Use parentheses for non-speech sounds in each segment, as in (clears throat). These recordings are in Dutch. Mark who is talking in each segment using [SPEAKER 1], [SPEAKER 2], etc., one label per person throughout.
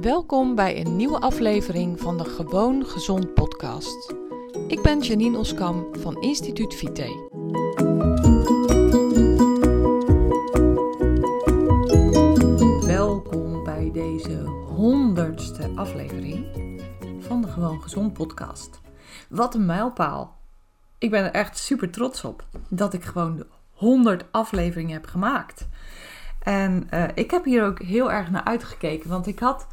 [SPEAKER 1] Welkom bij een nieuwe aflevering van de Gewoon Gezond podcast. Ik ben Janine Oskam van Instituut Vite. Welkom bij deze honderdste aflevering van de Gewoon Gezond podcast. Wat een mijlpaal. Ik ben er echt super trots op dat ik gewoon de 100 afleveringen heb gemaakt. En uh, ik heb hier ook heel erg naar uitgekeken, want ik had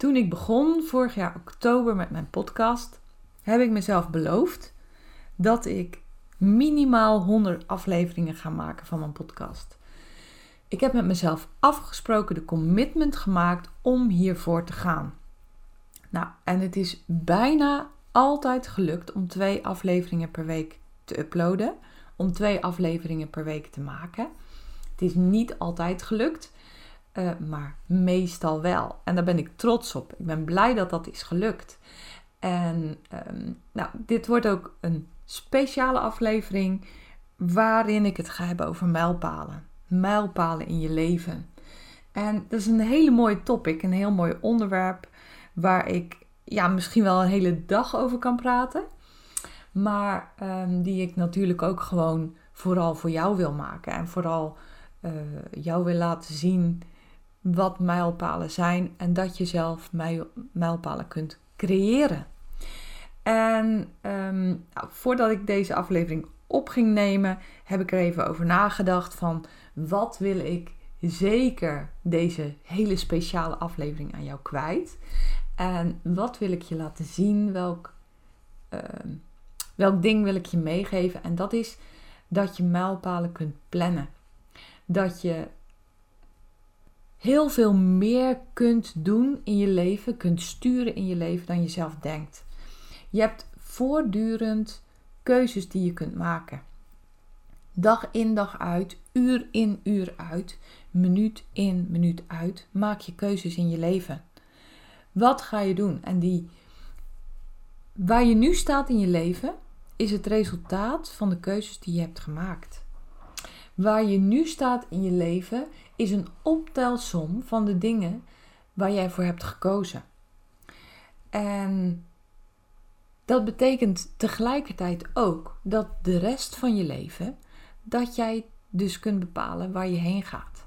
[SPEAKER 1] toen ik begon vorig jaar oktober met mijn podcast, heb ik mezelf beloofd dat ik minimaal 100 afleveringen ga maken van mijn podcast. Ik heb met mezelf afgesproken, de commitment gemaakt om hiervoor te gaan. Nou, en het is bijna altijd gelukt om twee afleveringen per week te uploaden, om twee afleveringen per week te maken. Het is niet altijd gelukt. Uh, maar meestal wel. En daar ben ik trots op. Ik ben blij dat dat is gelukt. En um, nou, dit wordt ook een speciale aflevering waarin ik het ga hebben over mijlpalen. Mijlpalen in je leven. En dat is een hele mooie topic, een heel mooi onderwerp waar ik ja, misschien wel een hele dag over kan praten. Maar um, die ik natuurlijk ook gewoon vooral voor jou wil maken. En vooral uh, jou wil laten zien wat mijlpalen zijn en dat je zelf mijlpalen kunt creëren. En um, nou, voordat ik deze aflevering op ging nemen, heb ik er even over nagedacht van wat wil ik zeker deze hele speciale aflevering aan jou kwijt. En wat wil ik je laten zien? Welk, uh, welk ding wil ik je meegeven? En dat is dat je mijlpalen kunt plannen. Dat je heel veel meer kunt doen in je leven, kunt sturen in je leven dan je zelf denkt. Je hebt voortdurend keuzes die je kunt maken. Dag in, dag uit, uur in, uur uit, minuut in, minuut uit, maak je keuzes in je leven. Wat ga je doen? En die waar je nu staat in je leven is het resultaat van de keuzes die je hebt gemaakt. Waar je nu staat in je leven is een optelsom van de dingen waar jij voor hebt gekozen. En dat betekent tegelijkertijd ook dat de rest van je leven, dat jij dus kunt bepalen waar je heen gaat.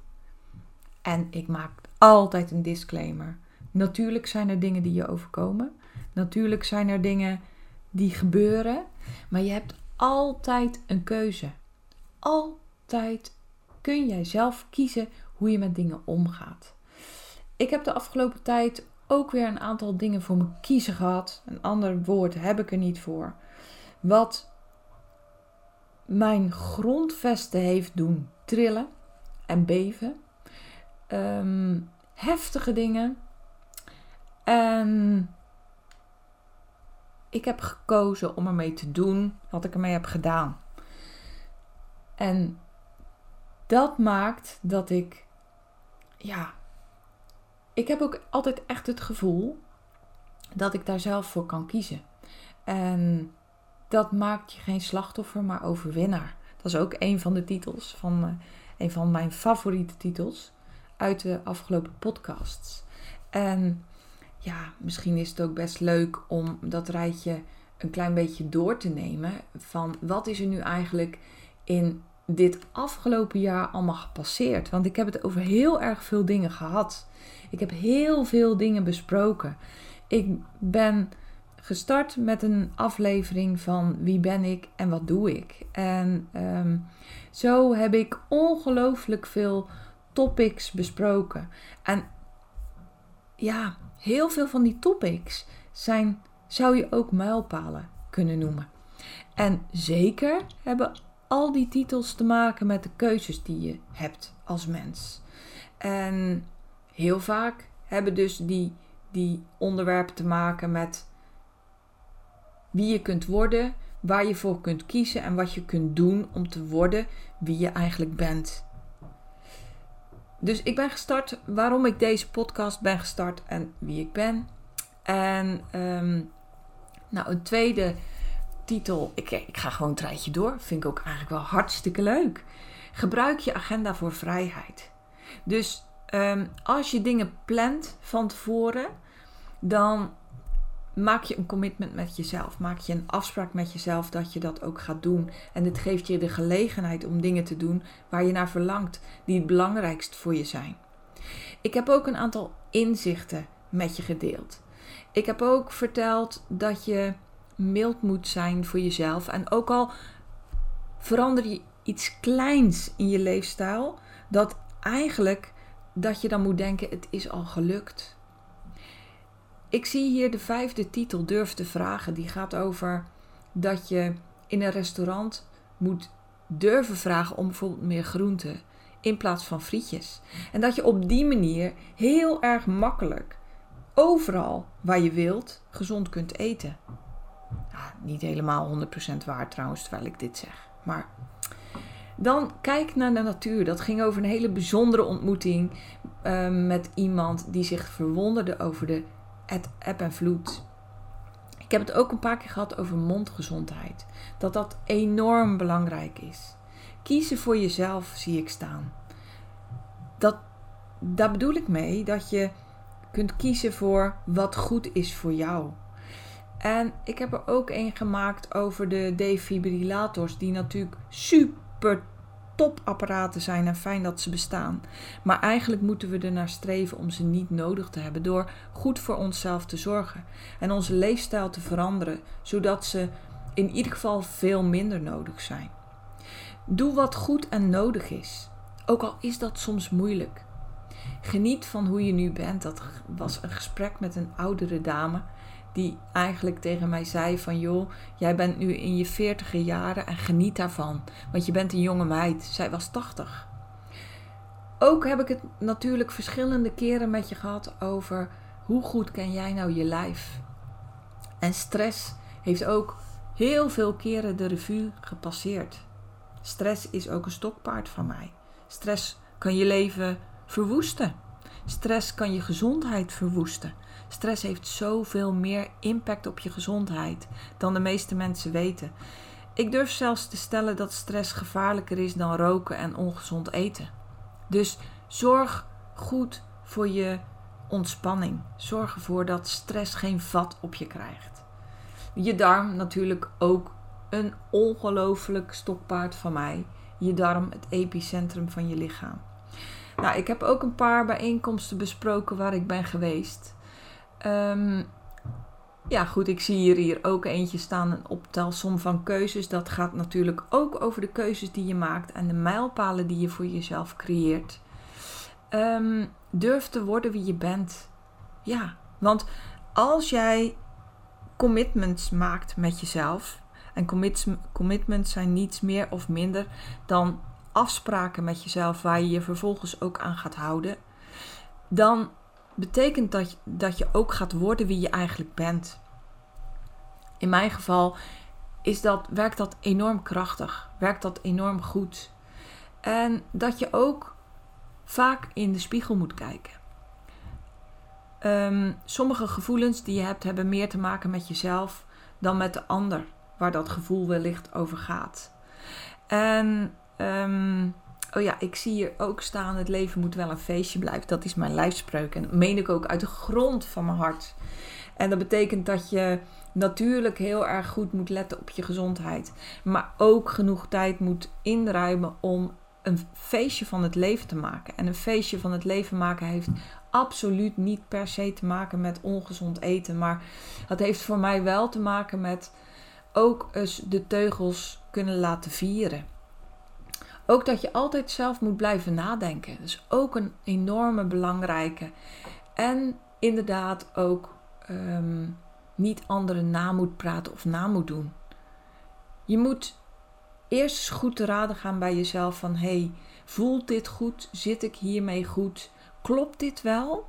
[SPEAKER 1] En ik maak altijd een disclaimer. Natuurlijk zijn er dingen die je overkomen. Natuurlijk zijn er dingen die gebeuren. Maar je hebt altijd een keuze. Altijd kun jij zelf kiezen hoe je met dingen omgaat. Ik heb de afgelopen tijd ook weer een aantal dingen voor me kiezen gehad. Een ander woord heb ik er niet voor. Wat mijn grondvesten heeft doen trillen en beven. Ehm, heftige dingen. En ik heb gekozen om ermee te doen wat ik ermee heb gedaan. En dat maakt dat ik, ja, ik heb ook altijd echt het gevoel dat ik daar zelf voor kan kiezen. En dat maakt je geen slachtoffer, maar overwinnaar. Dat is ook een van de titels van uh, een van mijn favoriete titels uit de afgelopen podcasts. En ja, misschien is het ook best leuk om dat rijtje een klein beetje door te nemen van wat is er nu eigenlijk in dit afgelopen jaar allemaal gepasseerd. Want ik heb het over heel erg veel dingen gehad. Ik heb heel veel dingen besproken. Ik ben gestart met een aflevering van wie ben ik en wat doe ik. En ehm, zo heb ik ongelooflijk veel topics besproken. En ja, heel veel van die topics zijn, zou je ook mijlpalen kunnen noemen. En zeker hebben al die titels te maken met de keuzes die je hebt als mens. En heel vaak hebben dus die, die onderwerpen te maken met wie je kunt worden, waar je voor kunt kiezen en wat je kunt doen om te worden wie je eigenlijk bent. Dus ik ben gestart, waarom ik deze podcast ben gestart en wie ik ben. En um, nou, een tweede titel. Ik, ik ga gewoon een treintje door. Vind ik ook eigenlijk wel hartstikke leuk. Gebruik je agenda voor vrijheid. Dus Ehm, als je dingen plant van tevoren, dan maak je een commitment met jezelf. Maak je een afspraak met jezelf dat je dat ook gaat doen. En dit geeft je de gelegenheid om dingen te doen waar je naar verlangt, die het belangrijkst voor je zijn. Ik heb ook een aantal inzichten met je gedeeld. Ik heb ook verteld dat je mild moet zijn voor jezelf. En ook al verander je iets kleins in je leefstijl, dat eigenlijk dat je dan moet denken: het is al gelukt. Ik zie hier de vijfde titel, Durf te vragen. Die gaat over dat je in een restaurant moet durven vragen om bijvoorbeeld meer groenten in plaats van frietjes. En dat je op die manier heel erg makkelijk overal waar je wilt gezond kunt eten. Ja, niet helemaal 100% waar trouwens, terwijl ik dit zeg. Maar dan kijk naar de natuur. Dat ging over een hele bijzondere ontmoeting uh, met iemand die zich verwonderde over de eb en vloed. Ik heb het ook een paar keer gehad over mondgezondheid. Dat dat enorm belangrijk is. Kiezen voor jezelf zie ik staan. Dat, daar bedoel ik mee dat je kunt kiezen voor wat goed is voor jou. En ik heb er ook een gemaakt over de defibrillators, die natuurlijk super topapparaten zijn en fijn dat ze bestaan. Maar eigenlijk moeten we er naar streven om ze niet nodig te hebben door goed voor onszelf te zorgen en onze leefstijl te veranderen, zodat ze in ieder geval veel minder nodig zijn. Doe wat goed en nodig is, ook al is dat soms moeilijk. Geniet van hoe je nu bent. Dat was een gesprek met een oudere dame die eigenlijk tegen mij zei van joh, jij bent nu in je veertiger jaren en geniet daarvan, want je bent een jonge meid. Zij was 80. Ook heb ik het natuurlijk verschillende keren met je gehad over hoe goed ken jij nou je lijf. En stress heeft ook heel veel keren de revue gepasseerd. Stress is ook een stokpaard van mij. Stress kan je leven verwoesten. Stress kan je gezondheid verwoesten. Stress heeft zoveel meer impact op je gezondheid dan de meeste mensen weten. Ik durf zelfs te stellen dat stress gevaarlijker is dan roken en ongezond eten. Dus zorg goed voor je ontspanning. Zorg ervoor dat stress geen vat op je krijgt. Je darm natuurlijk ook een ongelooflijk stokpaard van mij. Je darm het epicentrum van je lichaam. Nou, ik heb ook een paar bijeenkomsten besproken waar ik ben geweest. Um, ja, goed, ik zie hier, hier ook eentje staan, een optelsom van keuzes. Dat gaat natuurlijk ook over de keuzes die je maakt en de mijlpalen die je voor jezelf creëert. Um, durf te worden wie je bent. Ja, want als jij commitments maakt met jezelf, en commitments zijn niets meer of minder dan afspraken met jezelf waar je je vervolgens ook aan gaat houden, dan betekent dat, dat je ook gaat worden wie je eigenlijk bent. In mijn geval is dat, werkt dat enorm krachtig, werkt dat enorm goed. En dat je ook vaak in de spiegel moet kijken. Um, sommige gevoelens die je hebt, hebben meer te maken met jezelf dan met de ander, waar dat gevoel wellicht over gaat. En um, Oh ja, ik zie hier ook staan: het leven moet wel een feestje blijven. Dat is mijn lijfspreuk. En dat meen ik ook uit de grond van mijn hart. En dat betekent dat je natuurlijk heel erg goed moet letten op je gezondheid. Maar ook genoeg tijd moet inruimen om een feestje van het leven te maken. En een feestje van het leven maken heeft absoluut niet per se te maken met ongezond eten. Maar het heeft voor mij wel te maken met ook eens de teugels kunnen laten vieren. Ook dat je altijd zelf moet blijven nadenken. Dat is ook een enorme belangrijke. En inderdaad ook ehm, niet anderen na moet praten of na moet doen. Je moet eerst goed te raden gaan bij jezelf van hey, voelt dit goed? Zit ik hiermee goed? Klopt dit wel?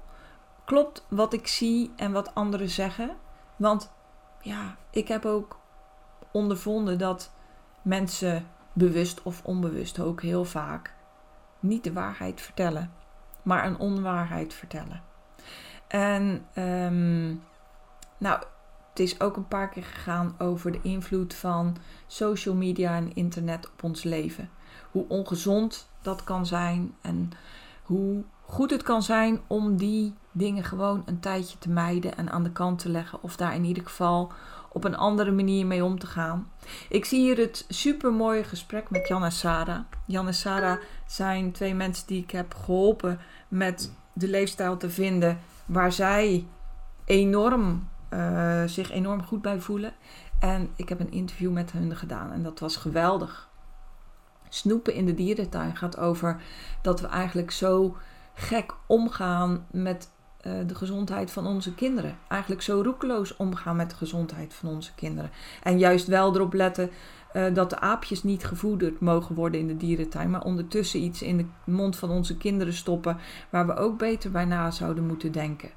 [SPEAKER 1] Klopt wat ik zie en wat anderen zeggen? Want ja, ik heb ook ondervonden dat mensen bewust of onbewust ook heel vaak, niet de waarheid vertellen, maar een onwaarheid vertellen. En um, nou, het is ook een paar keer gegaan over de invloed van social media en internet op ons leven. Hoe ongezond dat kan zijn en hoe goed het kan zijn om die dingen gewoon een tijdje te mijden en aan de kant te leggen. Of daar in ieder geval op een andere manier mee om te gaan. Ik zie hier het supermooie gesprek met Jan en Sarah. Jan en Sarah zijn twee mensen die ik heb geholpen met de leefstijl te vinden waar zij enorm, uh, zich enorm goed bij voelen. En ik heb een interview met hen gedaan en dat was geweldig. Snoepen in de dierentuin gaat over dat we eigenlijk zo gek omgaan met uh, de gezondheid van onze kinderen. Eigenlijk zo roekeloos omgaan met de gezondheid van onze kinderen. En juist wel erop letten uh, dat de aapjes niet gevoederd mogen worden in de dierentuin, maar ondertussen iets in de mond van onze kinderen stoppen waar we ook beter bij na zouden moeten denken.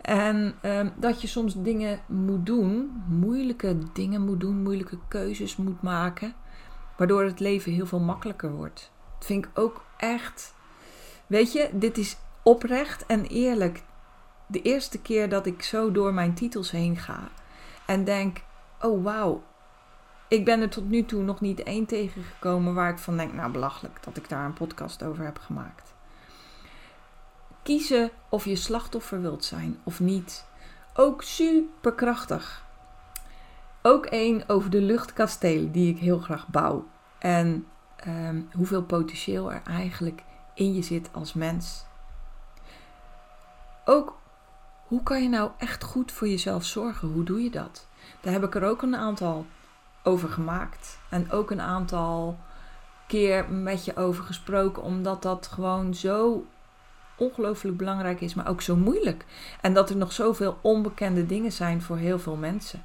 [SPEAKER 1] En uh, dat je soms dingen moet doen, moeilijke dingen moet doen, moeilijke keuzes moet maken, waardoor het leven heel veel makkelijker wordt. Dat vind ik ook echt. Weet je, dit is oprecht en eerlijk. De eerste keer dat ik zo door mijn titels heen ga en denk: oh wauw, ik ben er tot nu toe nog niet één tegengekomen waar ik van denk: nou belachelijk dat ik daar een podcast over heb gemaakt kiezen of je slachtoffer wilt zijn of niet. Ook super krachtig. Ook één over de luchtkastelen die ik heel graag bouw. En ehm, hoeveel potentieel er eigenlijk in je zit als mens. Ook hoe kan je nou echt goed voor jezelf zorgen? Hoe doe je dat? Daar heb ik er ook een aantal over gemaakt. En ook een aantal keer met je over gesproken, omdat dat gewoon zo ongelooflijk belangrijk is, maar ook zo moeilijk. En dat er nog zoveel onbekende dingen zijn voor heel veel mensen.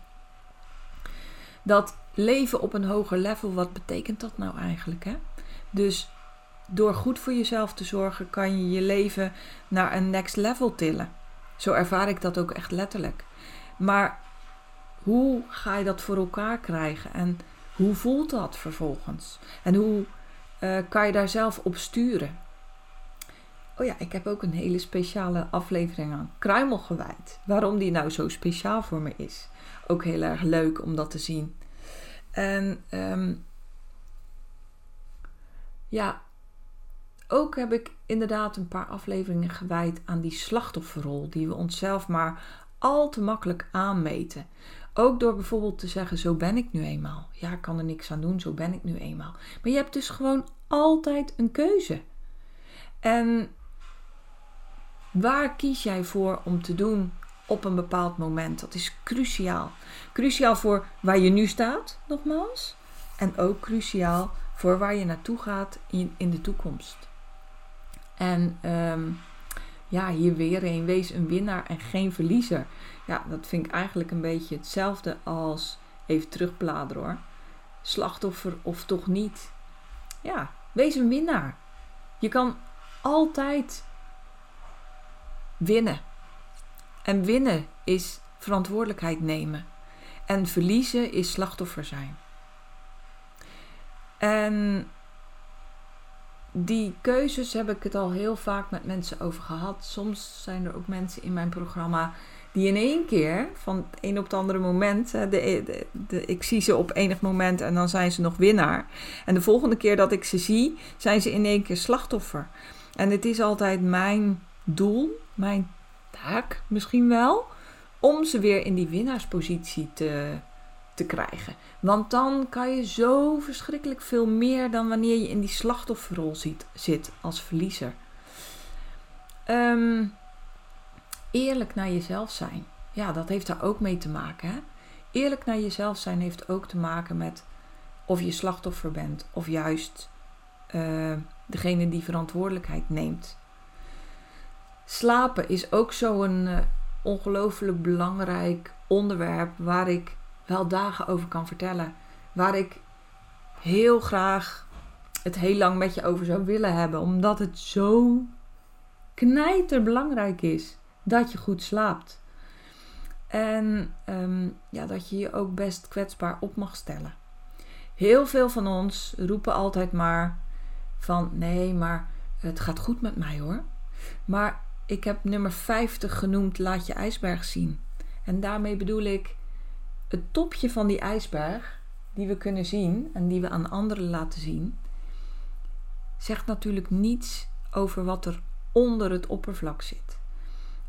[SPEAKER 1] Dat leven op een hoger level, wat betekent dat nou eigenlijk? Hè? Dus door goed voor jezelf te zorgen, kan je je leven naar een next level tillen. Zo ervaar ik dat ook echt letterlijk. Maar hoe ga je dat voor elkaar krijgen? En hoe voelt dat vervolgens? En hoe uh, kan je daar zelf op sturen? Oh ja, ik heb ook een hele speciale aflevering aan kruimel gewijd. Waarom die nou zo speciaal voor me is. Ook heel erg leuk om dat te zien. En um, ja, ook heb ik inderdaad een paar afleveringen gewijd aan die slachtofferrol. Die we onszelf maar al te makkelijk aanmeten. Ook door bijvoorbeeld te zeggen: Zo ben ik nu eenmaal. Ja, ik kan er niks aan doen, zo ben ik nu eenmaal. Maar je hebt dus gewoon altijd een keuze. En Waar kies jij voor om te doen op een bepaald moment? Dat is cruciaal. Cruciaal voor waar je nu staat, nogmaals. En ook cruciaal voor waar je naartoe gaat in, in de toekomst. En um, ja, hier weer een. Wees een winnaar en geen verliezer. Ja, dat vind ik eigenlijk een beetje hetzelfde als even terugbladeren hoor. Slachtoffer of toch niet. Ja, wees een winnaar. Je kan altijd winnen. En winnen is verantwoordelijkheid nemen. En verliezen is slachtoffer zijn. En die keuzes heb ik het al heel vaak met mensen over gehad. Soms zijn er ook mensen in mijn programma die in één keer, van het een op het andere moment, de, de, ik zie ze op enig moment en dan zijn ze nog winnaar. En de volgende keer dat ik ze zie, zijn ze in één keer slachtoffer. En het is altijd mijn doel mijn taak misschien wel, om ze weer in die winnaarspositie te, te krijgen. Want dan kan je zo verschrikkelijk veel meer dan wanneer je in die slachtofferrol ziet, zit als verliezer. Um, eerlijk naar jezelf zijn. Ja, dat heeft daar ook mee te maken. Hè? Eerlijk naar jezelf zijn heeft ook te maken met of je slachtoffer bent of juist uh, degene die verantwoordelijkheid neemt Slapen is ook zo'n uh, ongelooflijk belangrijk onderwerp waar ik wel dagen over kan vertellen. Waar ik heel graag het heel lang met je over zou willen hebben. Omdat het zo knijterbelangrijk is dat je goed slaapt. En um, ja, dat je je ook best kwetsbaar op mag stellen. Heel veel van ons roepen altijd maar van nee, maar het gaat goed met mij hoor. Maar ik heb nummer 50 genoemd Laat je ijsberg zien. En daarmee bedoel ik het topje van die ijsberg die we kunnen zien en die we aan anderen laten zien, zegt natuurlijk niets over wat er onder het oppervlak zit.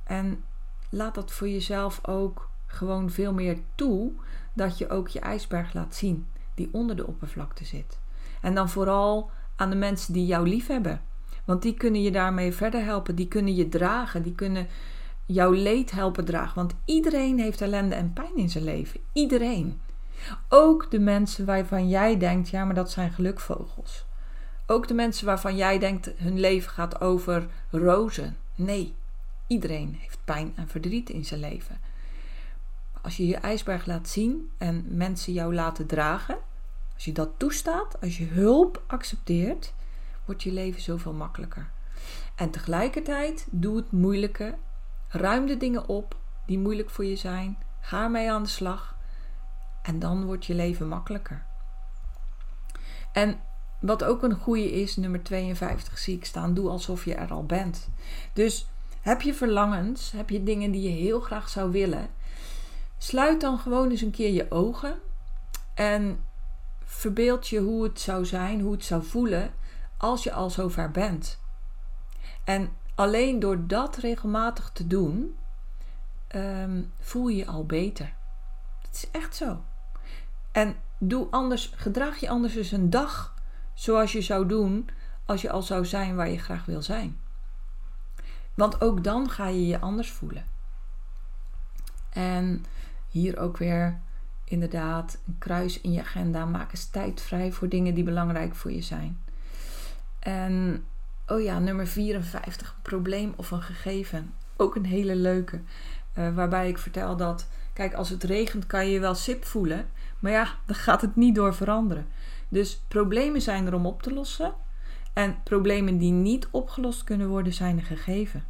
[SPEAKER 1] En laat dat voor jezelf ook gewoon veel meer toe dat je ook je ijsberg laat zien die onder de oppervlakte zit. En dan vooral aan de mensen die jou lief hebben. Want die kunnen je daarmee verder helpen, die kunnen je dragen, die kunnen jouw leed helpen dragen. Want iedereen heeft ellende en pijn in zijn leven. Iedereen. Ook de mensen waarvan jij denkt, ja, maar dat zijn gelukvogels. Ook de mensen waarvan jij denkt, hun leven gaat over rozen. Nee, iedereen heeft pijn en verdriet in zijn leven. Als je je ijsberg laat zien en mensen jou laten dragen, als je dat toestaat, als je hulp accepteert, wordt je leven zoveel makkelijker. En tegelijkertijd doe het moeilijke. Ruim de dingen op die moeilijk voor je zijn. Ga ermee aan de slag. En dan wordt je leven makkelijker. En wat ook een goede is, nummer 52 zie ik staan, doe alsof je er al bent. Dus heb je verlangens, heb je dingen die je heel graag zou willen, sluit dan gewoon eens een keer je ogen en verbeeld je hoe het zou zijn, hoe het zou voelen als je al zover bent. En alleen door dat regelmatig te doen, ehm, voel je je al beter. Het is echt zo. En doe anders, gedraag je anders eens een dag zoals je zou doen als je al zou zijn waar je graag wil zijn. Want ook dan ga je je anders voelen. En hier ook weer inderdaad een kruis in je agenda. Maak eens tijd vrij voor dingen die belangrijk voor je zijn. En oh ja, nummer 54, een probleem of een gegeven. Ook een hele leuke. Uh, waarbij ik vertel dat, kijk, als het regent kan je je wel sip voelen. Maar ja, dan gaat het niet door veranderen. Dus problemen zijn er om op te lossen. En problemen die niet opgelost kunnen worden, zijn een gegeven.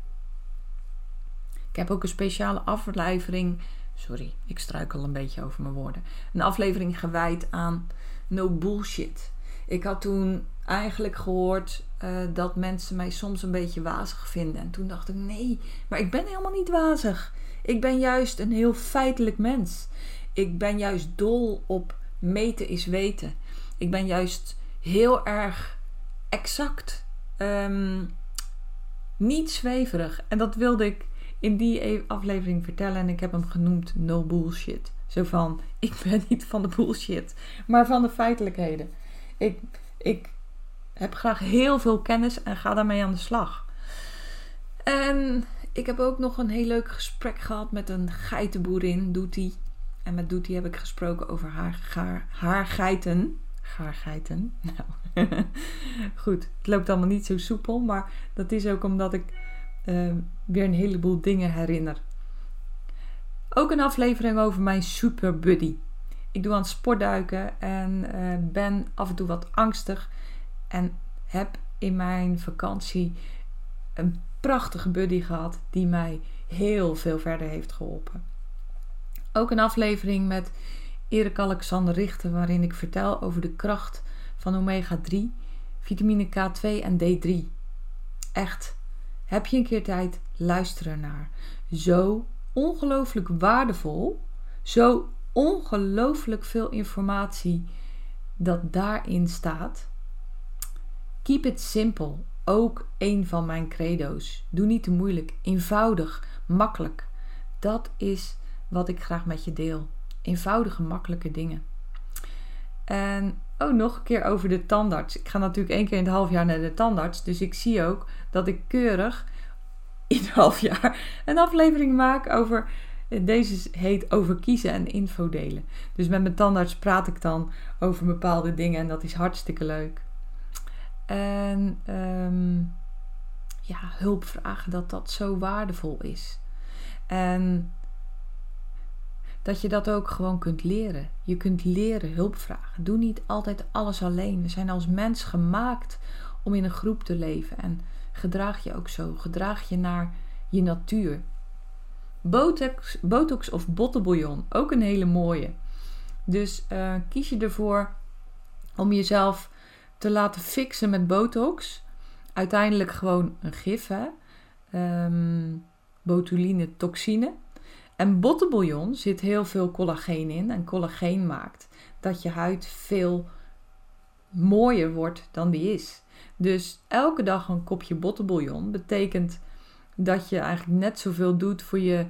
[SPEAKER 1] Ik heb ook een speciale aflevering. Sorry, ik struikel een beetje over mijn woorden. Een aflevering gewijd aan no bullshit. Ik had toen eigenlijk gehoord uh, dat mensen mij soms een beetje wazig vinden. En toen dacht ik: nee, maar ik ben helemaal niet wazig. Ik ben juist een heel feitelijk mens. Ik ben juist dol op meten is weten. Ik ben juist heel erg exact. Um, niet zweverig. En dat wilde ik in die e- aflevering vertellen. En ik heb hem genoemd No Bullshit. Zo van, (laughs) ik ben niet van de bullshit, maar van de feitelijkheden. Ik, ik heb graag heel veel kennis en ga daarmee aan de slag. En ik heb ook nog een heel leuk gesprek gehad met een geitenboerin, Doetie. En met Doetie heb ik gesproken over haar, haar, geiten. Gaargeiten. (laughs) Nou, goed. Het loopt allemaal niet zo soepel. Maar dat is ook omdat ik uh, weer een heleboel dingen herinner. Ook een aflevering over mijn super buddy. Ik doe aan sportduiken en uh, ben af en toe wat angstig. En heb in mijn vakantie een prachtige buddy gehad die mij heel veel verder heeft geholpen. Ook een aflevering met Erik Alexander Richter waarin ik vertel over de kracht van omega 3, vitamine K2 en D3. Echt, heb je een keer tijd, luister naar. Zo ongelooflijk waardevol, zo ongelooflijk veel informatie dat daarin staat. Keep it simple, ook een van mijn credo's. Doe niet te moeilijk, eenvoudig, makkelijk. Dat is wat ik graag met je deel. Eenvoudige, makkelijke dingen. En oh, nog een keer over de tandarts. Ik ga natuurlijk één keer in het half jaar naar de tandarts. Dus ik zie ook dat ik keurig in het half jaar een aflevering maak over. Deze heet over kiezen en info delen. Dus met mijn tandarts praat ik dan over bepaalde dingen en dat is hartstikke leuk. En um, ja, hulp vragen dat dat zo waardevol is. En dat je dat ook gewoon kunt leren. Je kunt leren hulp vragen. Doe niet altijd alles alleen. We zijn als mens gemaakt om in een groep te leven. En gedraag je ook zo. Gedraag je naar je natuur. Botox, botox of bottenbouillon, ook een hele mooie. Dus uh, kies je ervoor om jezelf te laten fixen met botox. Uiteindelijk gewoon een gif, hè? Um, botuline toxine. En bottenbouillon zit heel veel collageen in. En collageen maakt dat je huid veel mooier wordt dan die is. Dus elke dag een kopje bottenbouillon betekent dat je eigenlijk net zoveel doet voor je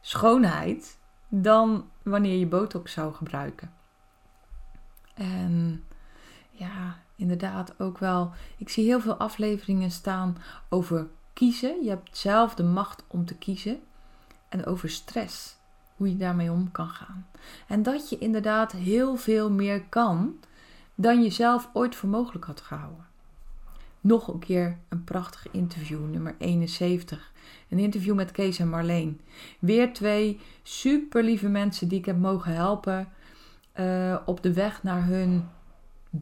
[SPEAKER 1] schoonheid dan wanneer je botox zou gebruiken. En ja, inderdaad ook wel. Ik zie heel veel afleveringen staan over kiezen. Je hebt zelf de macht om te kiezen. En over stress. Hoe je daarmee om kan gaan. En dat je inderdaad heel veel meer kan dan je zelf ooit voor mogelijk had gehouden. Nog een keer een prachtig interview, nummer 71. Een interview met Kees en Marleen. Weer twee super lieve mensen die ik heb mogen helpen uh, op de weg naar hun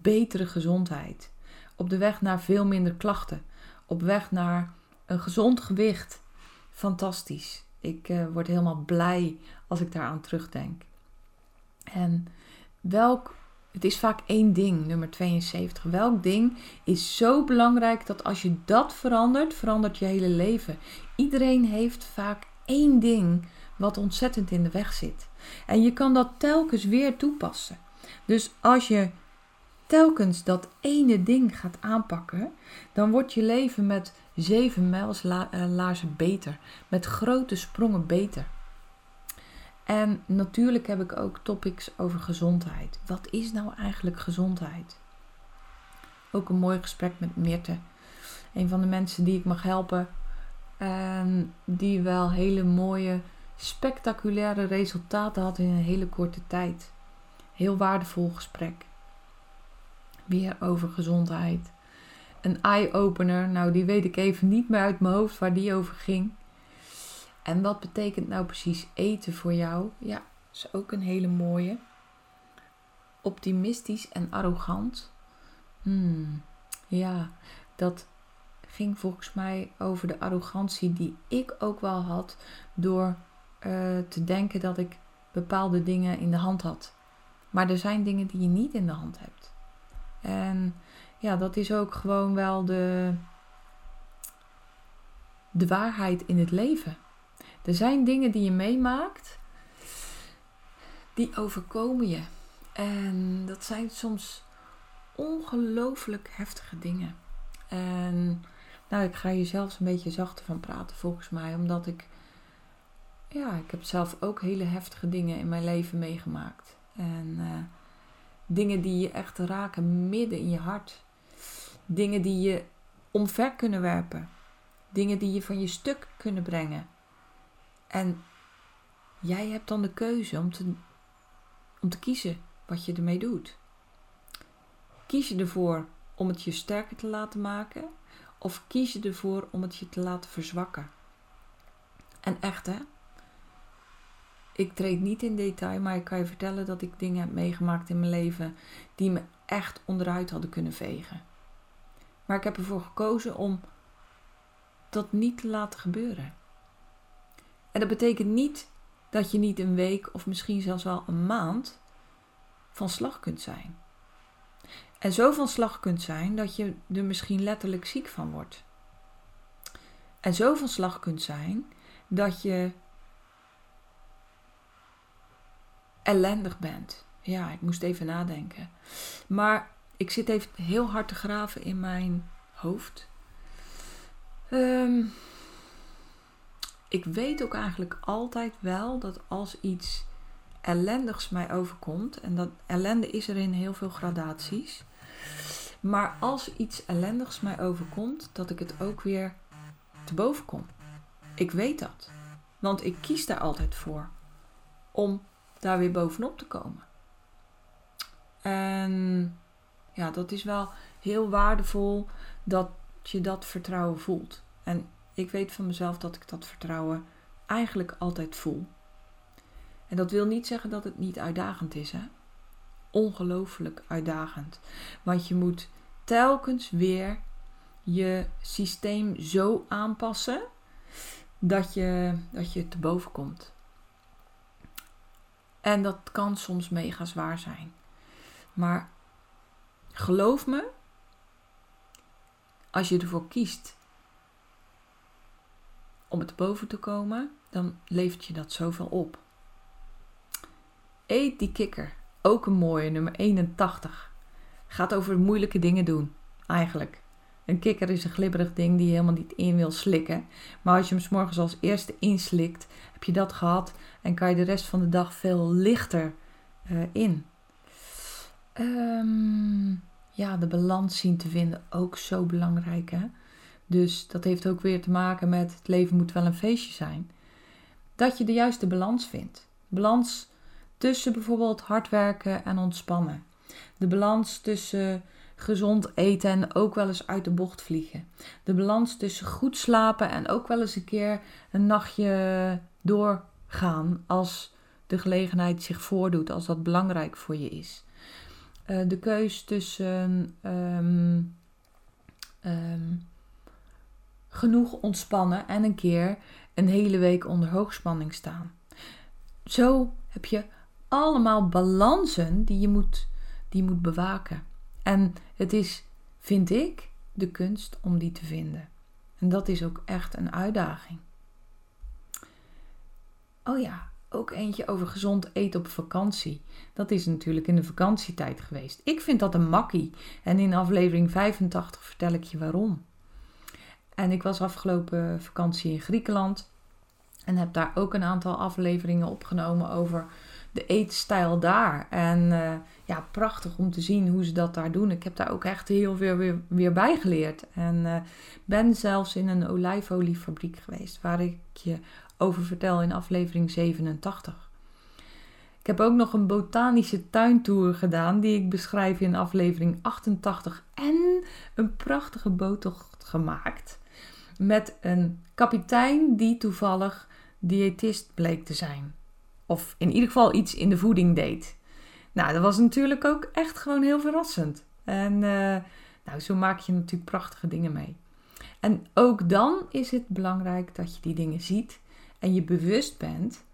[SPEAKER 1] betere gezondheid. Op de weg naar veel minder klachten. Op weg naar een gezond gewicht. Fantastisch. Ik uh, word helemaal blij als ik daaraan terugdenk. En welk, het is vaak één ding, nummer 72. Welk ding is zo belangrijk dat als je dat verandert, verandert je hele leven. Iedereen heeft vaak één ding wat ontzettend in de weg zit. En je kan dat telkens weer toepassen. Dus als je telkens dat ene ding gaat aanpakken, dan wordt je leven met zeven mijls eh, beter. Met grote sprongen beter. En natuurlijk heb ik ook topics over gezondheid. Wat is nou eigenlijk gezondheid? Ook een mooi gesprek met Mirte. Een van de mensen die ik mag helpen. En die wel hele mooie, spectaculaire resultaten had in een hele korte tijd. Heel waardevol gesprek. Weer over gezondheid. Een eye-opener. Nou, die weet ik even niet meer uit mijn hoofd waar die over ging. En wat betekent nou precies eten voor jou? Ja, is ook een hele mooie. Optimistisch en arrogant. Hmm, ja, dat ging volgens mij over de arrogantie die ik ook wel had door uh, te denken dat ik bepaalde dingen in de hand had. Maar er zijn dingen die je niet in de hand hebt. En ja, dat is ook gewoon wel de, de waarheid in het leven. Er zijn dingen die je meemaakt, die overkomen je. En dat zijn soms ongelooflijk heftige dingen. En nou, ik ga hier zelfs een beetje zachter van praten volgens mij, omdat ik, ja, ik heb zelf ook hele heftige dingen in mijn leven meegemaakt. En uh, dingen die je echt raken midden in je hart. Dingen die je omver kunnen werpen. Dingen die je van je stuk kunnen brengen. En jij hebt dan de keuze om te, om te kiezen wat je ermee doet. Kies je ervoor om het je sterker te laten maken of kies je ervoor om het je te laten verzwakken? En echt hè, ik treed niet in detail, maar ik kan je vertellen dat ik dingen heb meegemaakt in mijn leven die me echt onderuit hadden kunnen vegen. Maar ik heb ervoor gekozen om dat niet te laten gebeuren. En dat betekent niet dat je niet een week of misschien zelfs wel een maand van slag kunt zijn. En zo van slag kunt zijn dat je er misschien letterlijk ziek van wordt. En zo van slag kunt zijn dat je ellendig bent. Ja, ik moest even nadenken. Maar ik zit even heel hard te graven in mijn hoofd. Um, ik weet ook eigenlijk altijd wel dat als iets ellendigs mij overkomt, en dat ellende is er in heel veel gradaties, maar als iets ellendigs mij overkomt, dat ik het ook weer te boven kom. Ik weet dat, want ik kies daar altijd voor om daar weer bovenop te komen. En ja, dat is wel heel waardevol dat je dat vertrouwen voelt. En ik weet van mezelf dat ik dat vertrouwen eigenlijk altijd voel. En dat wil niet zeggen dat het niet uitdagend is, hè? Ongelooflijk uitdagend. Want je moet telkens weer je systeem zo aanpassen dat je, dat je te boven komt. En dat kan soms mega zwaar zijn. Maar geloof me, als je ervoor kiest om het boven te komen, dan levert je dat zoveel op. Eet die kikker. Ook een mooie, nummer 81. Gaat over moeilijke dingen doen, eigenlijk. Een kikker is een glibberig ding die je helemaal niet in wil slikken. Maar als je hem s morgens als eerste inslikt, heb je dat gehad en kan je de rest van de dag veel lichter uh, in. Um, ja, de balans zien te vinden, ook zo belangrijk hè. Dus dat heeft ook weer te maken met het leven moet wel een feestje zijn. Dat je de juiste balans vindt. Balans tussen bijvoorbeeld hard werken en ontspannen. De balans tussen gezond eten en ook wel eens uit de bocht vliegen. De balans tussen goed slapen en ook wel eens een keer een nachtje doorgaan als de gelegenheid zich voordoet, als dat belangrijk voor je is. Uh, de keus tussen um, um, genoeg ontspannen en een keer een hele week onder hoogspanning staan. Zo heb je allemaal balansen die je moet, die je moet bewaken. En het is, vind ik, de kunst om die te vinden. En dat is ook echt een uitdaging. Oh ja, ook eentje over gezond eten op vakantie. Dat is natuurlijk in de vakantietijd geweest. Ik vind dat een makkie. En in aflevering 85 vertel ik je waarom. En ik was afgelopen vakantie in Griekenland. En heb daar ook een aantal afleveringen opgenomen over de eetstijl daar. En eh, ja, prachtig om te zien hoe ze dat daar doen. Ik heb daar ook echt heel veel weer, weer bij geleerd. En uh, ben zelfs in een olijfoliefabriek geweest, waar ik je over vertel in aflevering 87. Ik heb ook nog een botanische tuintour gedaan, die ik beschrijf in aflevering 88. En een prachtige boottocht gemaakt met een kapitein die toevallig diëtist bleek te zijn. Of in ieder geval iets in de voeding deed. Nou, dat was natuurlijk ook echt gewoon heel verrassend. En uh, nou, zo maak je natuurlijk prachtige dingen mee. En ook dan is het belangrijk dat je die dingen ziet en je bewust bent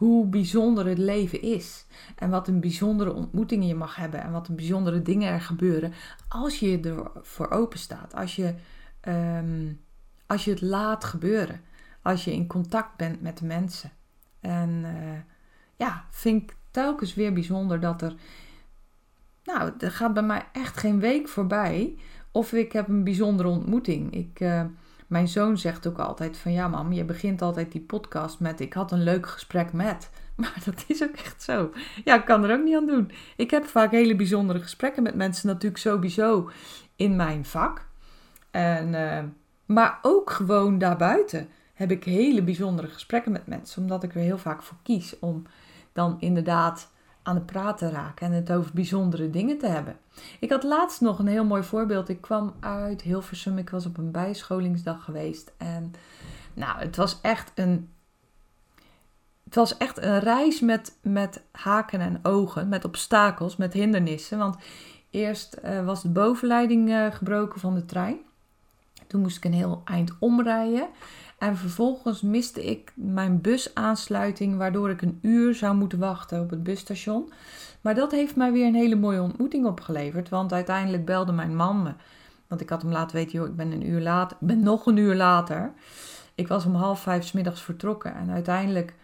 [SPEAKER 1] hoe bijzonder het leven is. En wat een bijzondere ontmoetingen je mag hebben. En wat een bijzondere dingen er gebeuren. Als je ervoor open staat. Als je, um, als je het laat gebeuren. Als je in contact bent met de mensen. En uh, ja, vind ik telkens weer bijzonder dat er. Nou, er gaat bij mij echt geen week voorbij. Of ik heb een bijzondere ontmoeting. Ik. Uh, mijn zoon zegt ook altijd van ja mam, je begint altijd die podcast met ik had een leuk gesprek met. (laughs) Maar dat is ook echt zo. Ja, ik kan er ook niet aan doen. Ik heb vaak hele bijzondere gesprekken met mensen natuurlijk sowieso in mijn vak. En, uh, maar ook gewoon daarbuiten heb ik hele bijzondere gesprekken met mensen. Omdat ik er heel vaak voor kies om dan inderdaad aan het praten raken en het over bijzondere dingen te hebben. Ik had laatst nog een heel mooi voorbeeld. Ik kwam uit Hilversum, ik was op een bijscholingsdag geweest en nou, het was echt een het was echt een reis met, met haken en ogen, met obstakels, met hindernissen. Want eerst uh, was de bovenleiding uh, gebroken van de trein. Toen moest ik een heel eind omrijden. En vervolgens miste ik mijn busaansluiting, waardoor ik een uur zou moeten wachten op het busstation. Maar dat heeft mij weer een hele mooie ontmoeting opgeleverd. Want uiteindelijk belde mijn man me. Want ik had hem laten weten, joh, ik ben een uur later. Ik ben nog een uur later. Ik was om half vijf s middags vertrokken. En uiteindelijk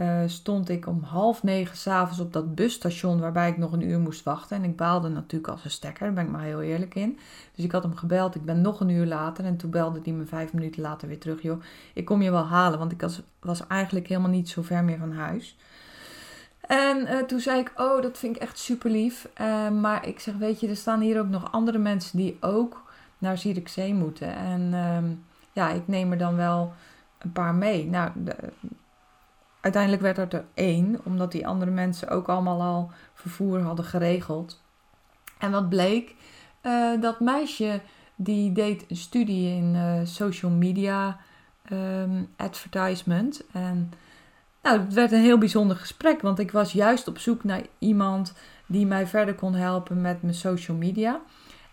[SPEAKER 1] uh, stond ik om half negen s'avonds op dat busstation waarbij ik nog een uur moest wachten. En ik baalde natuurlijk als een stekker, daar ben ik maar heel eerlijk in. Dus ik had hem gebeld, ik ben nog een uur later. En toen belde hij me vijf minuten later weer terug. Joh, ik kom je wel halen, want ik was, eigenlijk helemaal niet zo ver meer van huis. En uh, toen zei ik, oh, dat vind ik echt super lief. Uh, maar ik zeg, weet je, er staan hier ook nog andere mensen die ook naar Zierikzee moeten. En uh, ja, ik neem er dan wel een paar mee. Nou, de, uiteindelijk werd het er één, omdat die andere mensen ook allemaal al vervoer hadden geregeld. En wat bleek, uh, dat meisje die deed een studie in uh, social media um, advertisement. En nou, het werd een heel bijzonder gesprek, want ik was juist op zoek naar iemand die mij verder kon helpen met mijn social media.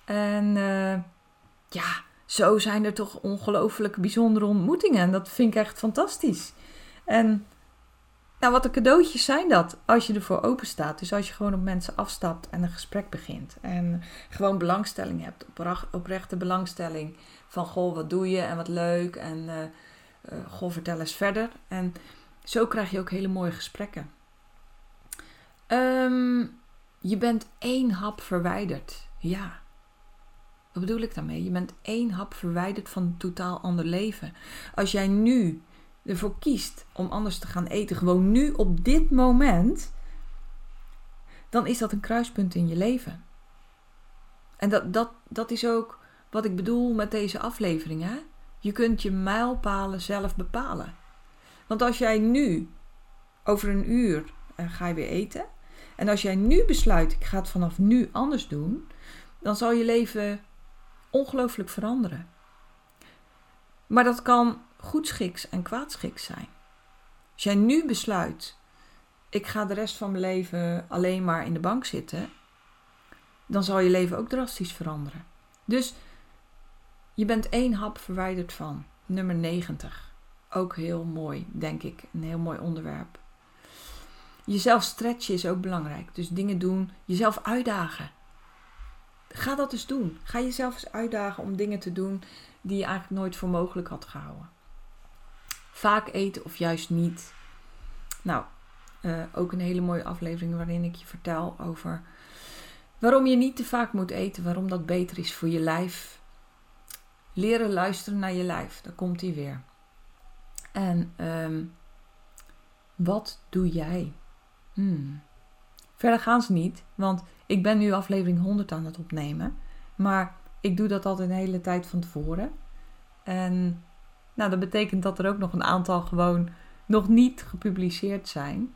[SPEAKER 1] En uh, ja, zo zijn er toch ongelooflijk bijzondere ontmoetingen. En dat vind ik echt fantastisch. En nou, wat de cadeautjes zijn dat als je ervoor open staat. Dus als je gewoon op mensen afstapt en een gesprek begint. En gewoon belangstelling hebt, oprechte belangstelling. Van goh, wat doe je en wat leuk. En uh, uh, goh, vertel eens verder. En zo krijg je ook hele mooie gesprekken. Um, je bent één hap verwijderd. Ja. Wat bedoel ik daarmee? Je bent één hap verwijderd van een totaal ander leven. Als jij nu ervoor kiest om anders te gaan eten, gewoon nu op dit moment, dan is dat een kruispunt in je leven. En dat, dat, dat is ook wat ik bedoel met deze afleveringen. Je kunt je mijlpalen zelf bepalen. Want als jij nu, over een uur, uh, ga je weer eten. En als jij nu besluit, ik ga het vanaf nu anders doen, dan zal je leven ongelooflijk veranderen. Maar dat kan goedschiks en kwaadschiks zijn. Als jij nu besluit, ik ga de rest van mijn leven alleen maar in de bank zitten, dan zal je leven ook drastisch veranderen. Dus je bent één hap verwijderd van nummer 90. Ook heel mooi, denk ik. Een heel mooi onderwerp. Jezelf stretchen is ook belangrijk. Dus dingen doen, jezelf uitdagen. Ga dat eens doen. Ga jezelf eens uitdagen om dingen te doen die je eigenlijk nooit voor mogelijk had gehouden. Vaak eten of juist niet. Nou, uh, ook een hele mooie aflevering waarin ik je vertel over waarom je niet te vaak moet eten, waarom dat beter is voor je lijf. Leren luisteren naar je lijf, daar komt hij weer. En um, wat doe jij? Hmm. Verder gaan ze niet, want ik ben nu aflevering 100 aan het opnemen. Maar ik doe dat altijd een hele tijd van tevoren. En nou, dat betekent dat er ook nog een aantal gewoon nog niet gepubliceerd zijn.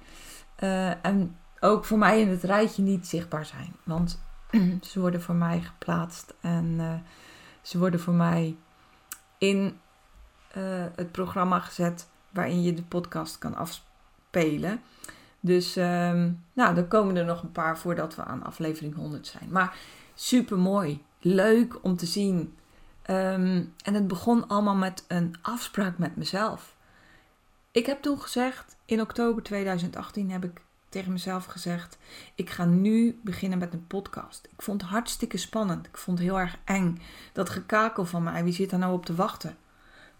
[SPEAKER 1] Uh, en ook voor mij in het rijtje niet zichtbaar zijn. Want (clears throat) ze worden voor mij geplaatst en uh, ze worden voor mij in uh, het programma gezet waarin je de podcast kan afspelen. Dus um, nou, dan komen er nog een paar voordat we aan aflevering 100 zijn. Maar super mooi. Leuk om te zien. Um, en het begon allemaal met een afspraak met mezelf. Ik heb toen gezegd, in oktober 2018 heb ik tegen mezelf gezegd: Ik ga nu beginnen met een podcast. Ik vond het hartstikke spannend. Ik vond het heel erg eng. Dat gekakel van mij, wie zit daar nou op te wachten?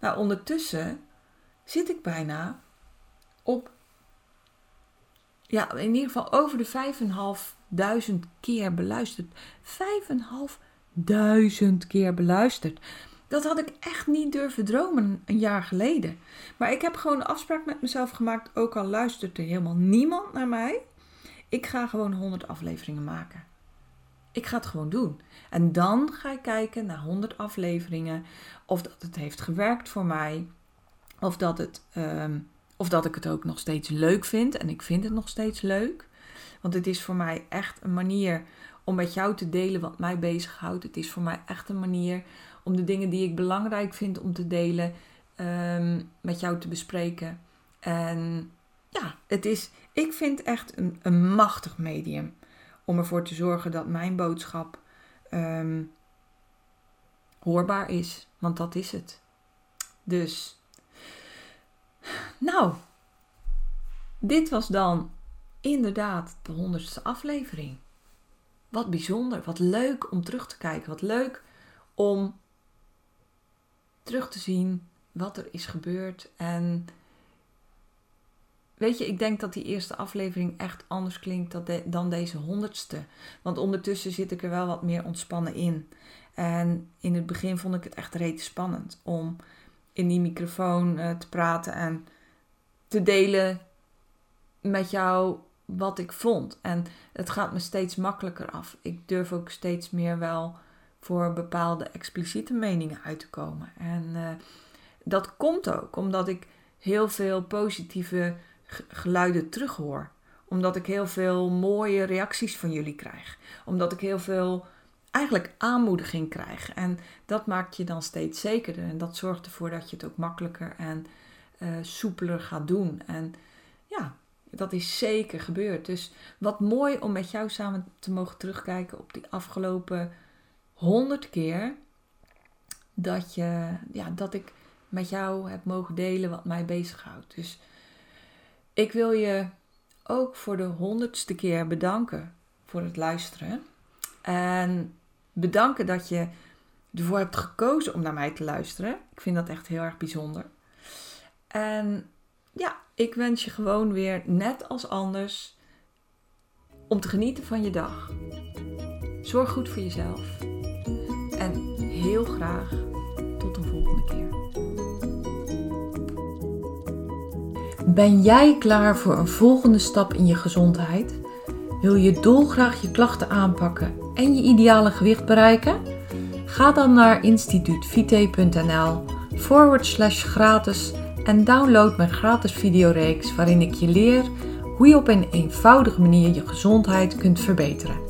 [SPEAKER 1] Nou, ondertussen zit ik bijna op ja, in ieder geval over de 5.500 keer beluisterd. 5.500 keer beluisterd. Dat had ik echt niet durven dromen een jaar geleden. Maar ik heb gewoon een afspraak met mezelf gemaakt. Ook al luistert er helemaal niemand naar mij. Ik ga gewoon 100 afleveringen maken. Ik ga het gewoon doen. En dan ga ik kijken naar 100 afleveringen. Of dat het heeft gewerkt voor mij. Of dat het. Um, of dat ik het ook nog steeds leuk vind. En ik vind het nog steeds leuk. Want het is voor mij echt een manier om met jou te delen wat mij bezighoudt. Het is voor mij echt een manier om de dingen die ik belangrijk vind om te delen um, met jou te bespreken. En ja, het is, ik vind echt een, een machtig medium om ervoor te zorgen dat mijn boodschap um, hoorbaar is. Want dat is het. Dus nou, dit was dan inderdaad de honderdste aflevering. Wat bijzonder, wat leuk om terug te kijken. Wat leuk om terug te zien wat er is gebeurd. En weet je, ik denk dat die eerste aflevering echt anders klinkt dan deze honderdste. Want ondertussen zit ik er wel wat meer ontspannen in. En in het begin vond ik het echt reeds spannend om in die microfoon uh, te praten en te delen met jou wat ik vond. En het gaat me steeds makkelijker af. Ik durf ook steeds meer wel voor bepaalde expliciete meningen uit te komen. En uh, dat komt ook omdat ik heel veel positieve geluiden terughoor. Omdat ik heel veel mooie reacties van jullie krijg. Omdat ik heel veel eigenlijk aanmoediging krijg. En dat maakt je dan steeds zekerder. En dat zorgt ervoor dat je het ook makkelijker en uh, soepeler gaat doen. En ja, dat is zeker gebeurd. Dus wat mooi om met jou samen te mogen terugkijken op die afgelopen honderd keer. Dat, je, ja, dat ik met jou heb mogen delen wat mij bezighoudt. Dus ik wil je ook voor de honderdste keer bedanken voor het luisteren. En bedanken dat je ervoor hebt gekozen om naar mij te luisteren. Ik vind dat echt heel erg bijzonder. En ja, ik wens je gewoon weer net als anders om te genieten van je dag. Zorg goed voor jezelf. En heel graag tot een volgende keer. Ben jij klaar voor een volgende stap in je gezondheid? Wil je dolgraag je klachten aanpakken en je ideale gewicht bereiken? Ga dan naar instituutvite.nl forward slash gratis en download mijn gratis videoreeks waarin ik je leer hoe je op een eenvoudige manier je gezondheid kunt verbeteren.